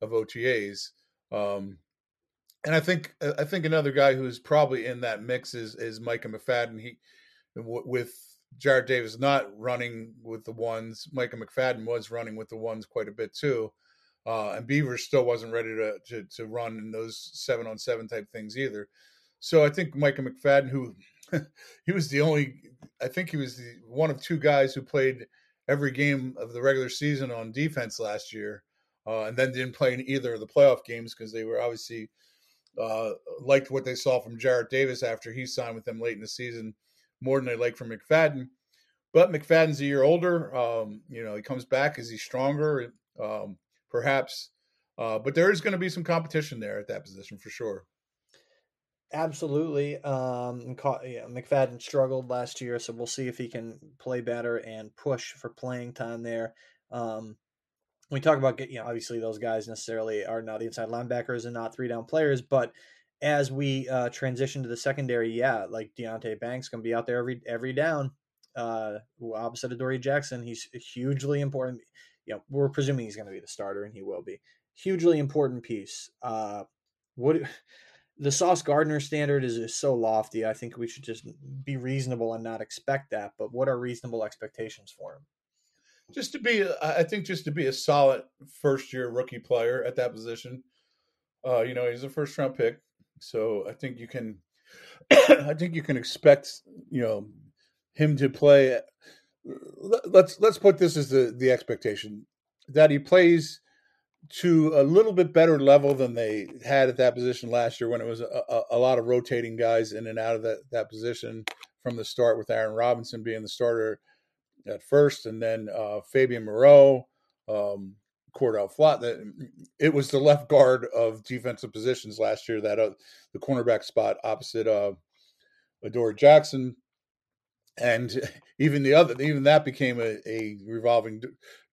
of OTAs. Um, and I think I think another guy who's probably in that mix is is Micah McFadden. He with Jarrad Davis not running with the ones. Micah McFadden was running with the ones quite a bit too. Uh, and Beaver still wasn't ready to, to, to run in those seven on seven type things either. So I think Micah McFadden, who he was the only, I think he was the one of two guys who played every game of the regular season on defense last year, uh, and then didn't play in either of the playoff games because they were obviously uh, liked what they saw from Jarrad Davis after he signed with them late in the season more than they liked from McFadden. But McFadden's a year older. Um, you know, he comes back. Is he stronger? Um, perhaps. Uh, but there is going to be some competition there at that position for sure. Absolutely. Um, yeah, McFadden struggled last year, so we'll see if he can play better and push for playing time there. Um, we talk about, you know, obviously those guys necessarily are not the inside linebackers and not three down players, but as we uh, transition to the secondary, yeah, like Deonte Banks gonna be out there every every down. Uh, opposite of Dory Jackson, he's hugely important. You know, we're presuming he's gonna be the starter, and he will be hugely important piece. Uh, what the Sauce Gardner standard is, is so lofty. I think we should just be reasonable and not expect that. But what are reasonable expectations for him? Just to be, I think, just to be a solid first year rookie player at that position. Uh, you know, he's a first round pick. So I think you can, I think you can expect, you know, him to play. Let's let's put this as the the expectation that he plays to a little bit better level than they had at that position last year when it was a, a, a lot of rotating guys in and out of that that position from the start with Aaron Robinson being the starter at first and then uh, Fabian Moreau, um, Cordell Flott. That it was the left guard of defensive positions last year. That uh, the cornerback spot opposite uh, Adoree Jackson, and even the other, even that became a, a revolving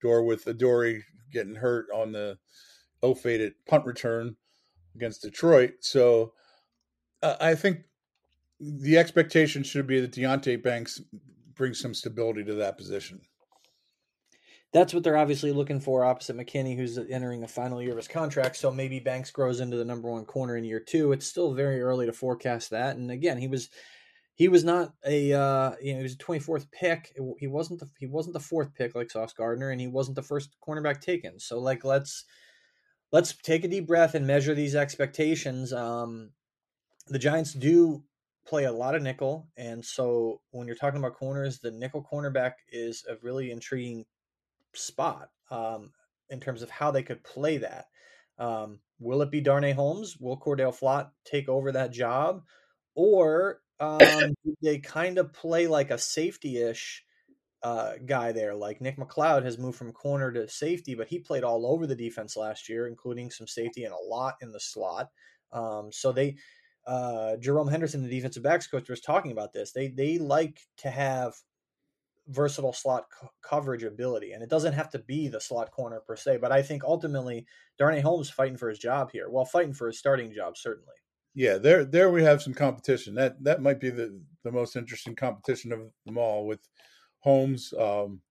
door with Adoree getting hurt on the ill-fated punt return against Detroit. So uh, I think the expectation should be that Deonte Banks brings some stability to that position that's what they're obviously looking for opposite McKinney, who's entering the final year of his contract. So maybe Banks grows into the number one corner in year two. It's still very early to forecast that. And again, he was he was not a uh, you know he was a twenty fourth pick. He wasn't the he wasn't the fourth pick like Sauce Gardner, and he wasn't the first cornerback taken. So like let's let's take a deep breath and measure these expectations. Um, the Giants do play a lot of nickel, and so when you're talking about corners, the nickel cornerback is a really intriguing spot um, in terms of how they could play that. Um, will it be Darnay Holmes? Will Cordell Flott take over that job? Or um, they kind of play like a safety ish uh, guy there? Like Nick McCloud has moved from corner to safety, but he played all over the defense last year, including some safety and a lot in the slot. Um, so they, uh, Jerome Henderson, the defensive backs coach, was talking about this. They they like to have versatile slot co- coverage ability, and it doesn't have to be the slot corner per se. But I think ultimately Darnay Holmes fighting for his job here, well, fighting for his starting job certainly. Yeah, there there we have some competition. That that might be the the most interesting competition of them all with Holmes, um,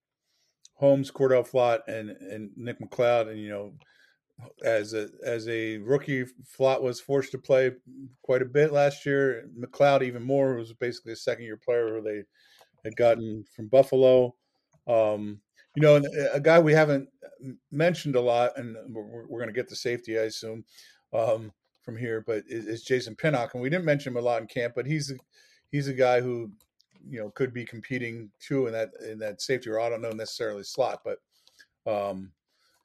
Holmes, Cordell Flott, and and Nick McCloud, and you know as a as a rookie, Flott was forced to play quite a bit last year. McCloud even more was basically a second year player who they had gotten from Buffalo. Um, you know, a guy we haven't mentioned a lot, and we're, we're going to get to safety, I assume, um, from here, but is, is, Jason Pinnock, and we didn't mention him a lot in camp, but he's a, he's a guy who you know could be competing too in that in that safety or I don't know necessarily slot, but um,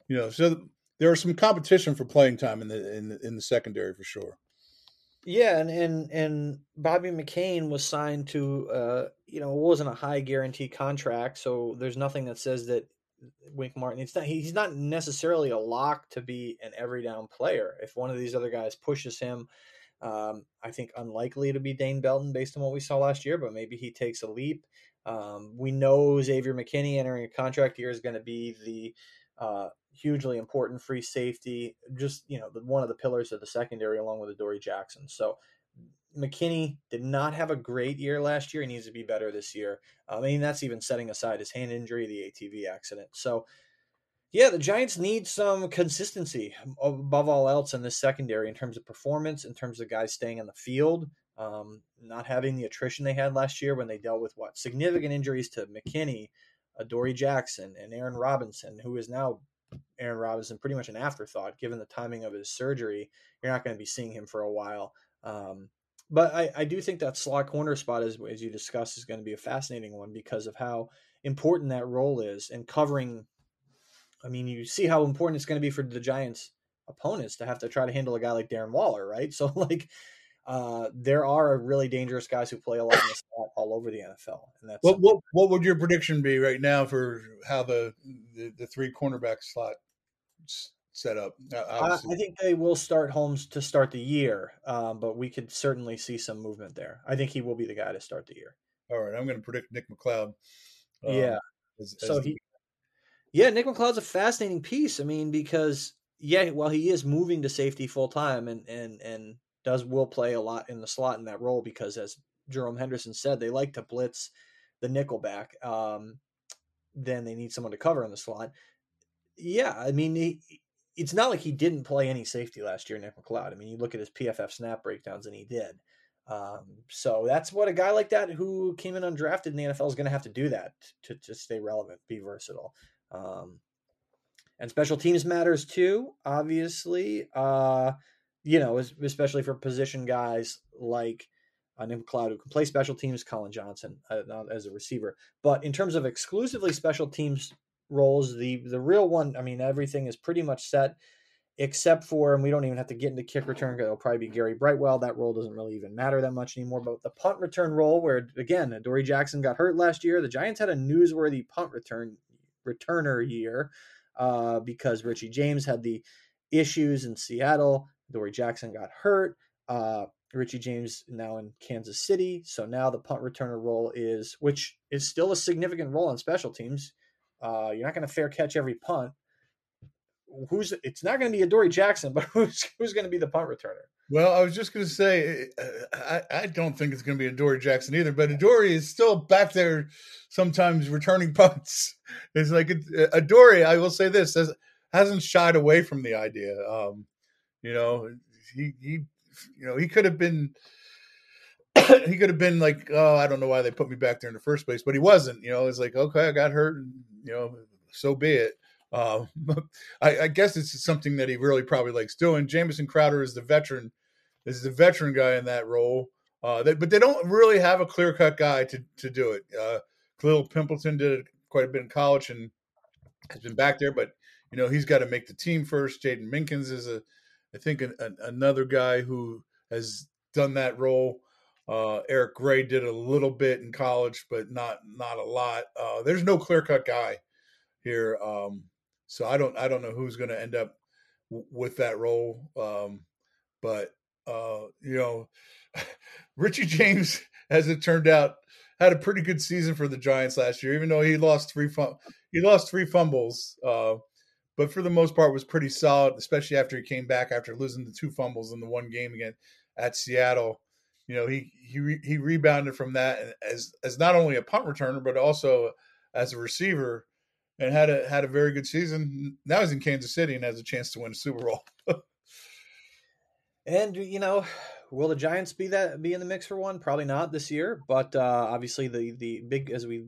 you know, so there some competition for playing time in the in the, in the secondary for sure. Yeah, and and and Bobby McCain was signed to uh, you know, it wasn't a high guarantee contract, so there's nothing that says that Wink Martin it's not he's not necessarily a lock to be an every down player. If one of these other guys pushes him, um, I think unlikely to be Dane Belton based on what we saw last year, but maybe he takes a leap. Um, we know Xavier McKinney entering a contract year is going to be the uh, hugely important free safety, just you know, the, one of the pillars of the secondary along with Adoree Jackson. So McKinney did not have a great year last year. He needs to be better this year. I mean, that's even setting aside his hand injury, the ATV accident. So, yeah, the Giants need some consistency above all else in this secondary in terms of performance, in terms of guys staying on the field, um, not having the attrition they had last year when they dealt with what significant injuries to McKinney, Dory Jackson, and Aaron Robinson, who is now Aaron Robinson pretty much an afterthought given the timing of his surgery. You're not going to be seeing him for a while. Um, but I, I do think that slot corner spot, as, as you discussed, is going to be a fascinating one because of how important that role is and covering. I mean, you see how important it's going to be for the Giants' opponents to have to try to handle a guy like Darren Waller, right? So, like, uh, there are really dangerous guys who play a lot all over the NFL, and that's what what, what would your prediction be right now for how the the, the three cornerback slot set up? Uh, I think they will start Holmes to start the year, um, but we could certainly see some movement there. I think he will be the guy to start the year. All right, I'm going to predict Nick McCloud. Um, yeah, as, as so the... he, yeah, Nick McCloud's a fascinating piece. I mean, because yeah, well, he is moving to safety full time, and and and does will play a lot in the slot in that role because, as Jerome Henderson said, they like to blitz the nickel back. Um, then they need someone to cover in the slot. Yeah, I mean, he, it's not like he didn't play any safety last year, Nick McCloud. I mean, you look at his PFF snap breakdowns, and he did. Um, so that's what a guy like that who came in undrafted in the NFL is going to have to do that to, to stay relevant, be versatile. Um, and special teams matters too, obviously. Uh, you know, especially for position guys like uh, Nick McCloud who can play special teams, Collin Johnson uh, as a receiver. But in terms of exclusively special teams roles, the the real one, I mean, everything is pretty much set except for, and we don't even have to get into kick return because it'll probably be Gary Brightwell. That role doesn't really even matter that much anymore. But the punt return role, where again, Dory Jackson got hurt last year, the Giants had a newsworthy punt return returner year uh, because Richie James had the issues in Seattle. Dory Jackson got hurt. Uh, Richie James now in Kansas City. So now the punt returner role is, which is still a significant role on special teams. Uh, you're not going to fair catch every punt. Who's it's not going to be Adoree Jackson, but who's who's going to be the punt returner? Well, I was just going to say, I, I don't think it's going to be Adoree Jackson either, but Adoree is still back there sometimes returning punts. It's like Adoree, I will say this, has, hasn't shied away from the idea. Um, you know, he he you know he could have been he could have been like, oh, I don't know why they put me back there in the first place, but he wasn't. You know, it's like, okay, I got hurt, and, you know, so be it. Uh, I, I, guess it's something that he really probably likes doing. Jamison Crowder is the veteran, is the veteran guy in that role. Uh, they, but they don't really have a clear cut guy to to do it. Uh, Kalil Pimpleton did it quite a bit in college and has been back there, but you know he's got to make the team first. Jaydon Mickens is a I think an, an, another guy who has done that role. Uh, Eric Gray did a little bit in college, but not not a lot. Uh, there's no clear cut guy here, um, so I don't I don't know who's going to end up w- with that role. Um, but uh, you know, Richie James, as it turned out, had a pretty good season for the Giants last year, even though he lost three fum- he lost three fumbles. Uh, but for the most part, was pretty solid, especially after he came back after losing the two fumbles in the one game again at Seattle. You know, he he he rebounded from that as as not only a punt returner but also as a receiver, and had a had a very good season. Now he's in Kansas City and has a chance to win a Super Bowl. and you know, will the Giants be that be in the mix for one? Probably not this year, but uh, obviously the the big as we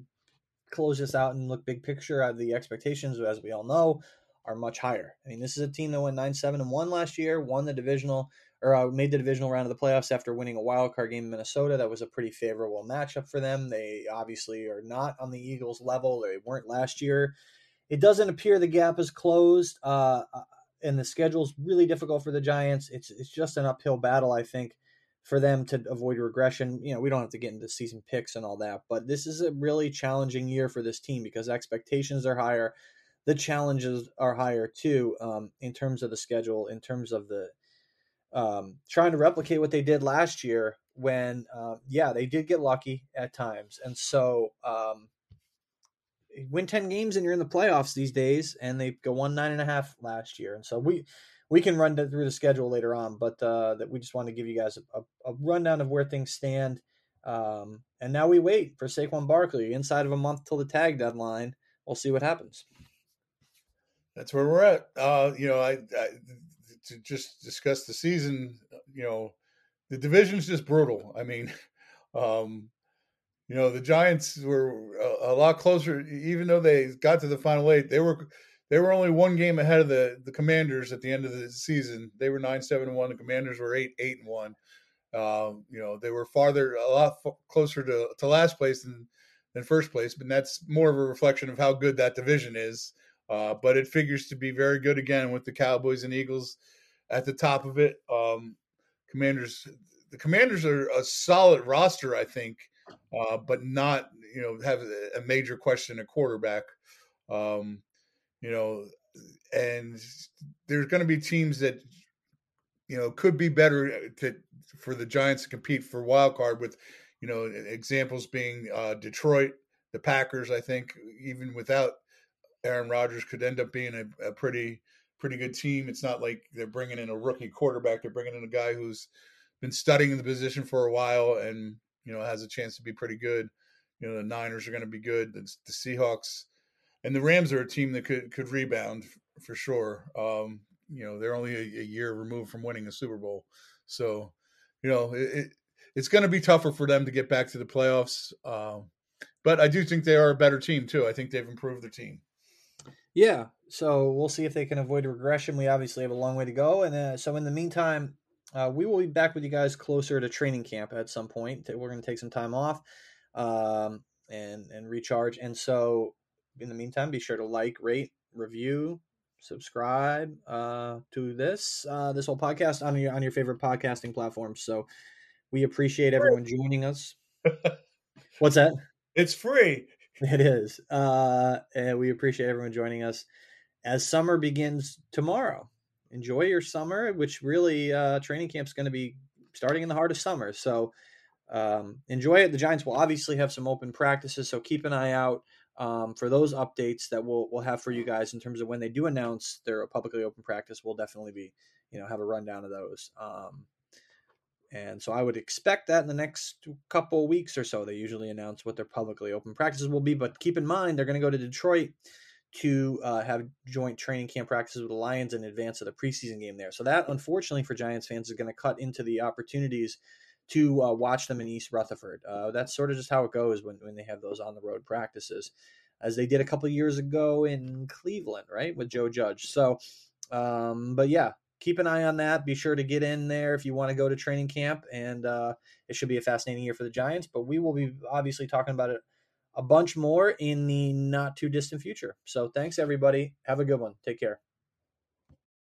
close this out and look big picture, uh, the expectations, as we all know, are much higher. I mean, this is a team that went nine seven and one last year, won the divisional or uh, made the divisional round of the playoffs after winning a wild card game in Minnesota. That was a pretty favorable matchup for them. They obviously are not on the Eagles level. They weren't last year. It doesn't appear the gap is closed, uh, uh and the schedule is really difficult for the Giants. It's it's just an uphill battle, I think, for them to avoid regression. You know, we don't have to get into season picks and all that, but this is a really challenging year for this team because expectations are higher the challenges are higher too um, in terms of the schedule, in terms of the um, trying to replicate what they did last year when, uh, yeah, they did get lucky at times. And so, um, win 10 games and you're in the playoffs these days, and they go one nine and a half last year. And so we, we can run through the schedule later on, but uh, that we just want to give you guys a, a, rundown of where things stand. Um, and now we wait for Saquon Barkley inside of a month till the tag deadline. We'll see what happens that's where we're at. Uh, you know, I, I, to just discuss the season. You know, the division's just brutal. I mean, um, you know, the Giants were a, a, lot closer, even though they got to the final eight. They were they were only one game ahead of the the Commanders at the end of the season. They were nine seven and one. The Commanders were eight eight and one. Um, you know, they were farther, a lot f- closer to, to last place than than first place, but that's more of a reflection of how good that division is. Uh, but it figures to be very good again with the Cowboys and Eagles at the top of it. Um, commanders, the Commanders are a solid roster, I think, uh, but not you know have a major question at quarterback. Um, you know, and there's going to be teams that you know could be better to for the Giants to compete for wild card with you know examples being uh, Detroit, the Packers. I think even without Aaron Rodgers could end up being a, a, pretty pretty good team. It's not like they're bringing in a rookie quarterback; they're bringing in a guy who's been studying the position for a while and you know has a chance to be pretty good. You know, the Niners are going to be good. The, the, Seahawks and the Rams are a team that could could rebound for sure. Um, you know, they're only a, a, year removed from winning a Super Bowl, so you know it, it, it's going to be tougher for them to get back to the playoffs. Um, but I do think they are a better team too. I think they've improved their team. Yeah, so we'll see if they can avoid regression. We obviously have a long way to go, and uh, so in the meantime, uh, we will be back with you guys closer to training camp at some point. We're going to take some time off um, and and recharge. And so, in the meantime, be sure to like, rate, review, subscribe uh, to this uh, this whole podcast on your on your favorite podcasting platforms. So we appreciate everyone joining us. What's that? It's free. It is. Uh, and we appreciate everyone joining us as summer begins tomorrow. Enjoy your summer, which really uh, training camp is going to be starting in the heart of summer. So um, enjoy it. The Giants will obviously have some open practices, so keep an eye out um, for those updates that we'll we'll have for you guys in terms of when they do announce their publicly open practice. We'll definitely be you know have a rundown of those. Um, and so I would expect that in the next couple weeks or so, they usually announce what their publicly open practices will be. But keep in mind, they're going to go to Detroit to uh, have joint training camp practices with the Lions in advance of the preseason game there. So that, unfortunately, for Giants fans, is going to cut into the opportunities to uh, watch them in East Rutherford. Uh, that's sort of just how it goes when, when they have those on the road practices, as they did a couple years ago in Cleveland, right, with Joe Judge. So, um, but yeah, keep an eye on that. Be sure to get in there if you want to go to training camp, and uh, it should be a fascinating year for the Giants. But we will be obviously talking about it a bunch more in the not too distant future. So thanks everybody. Have a good one. Take care.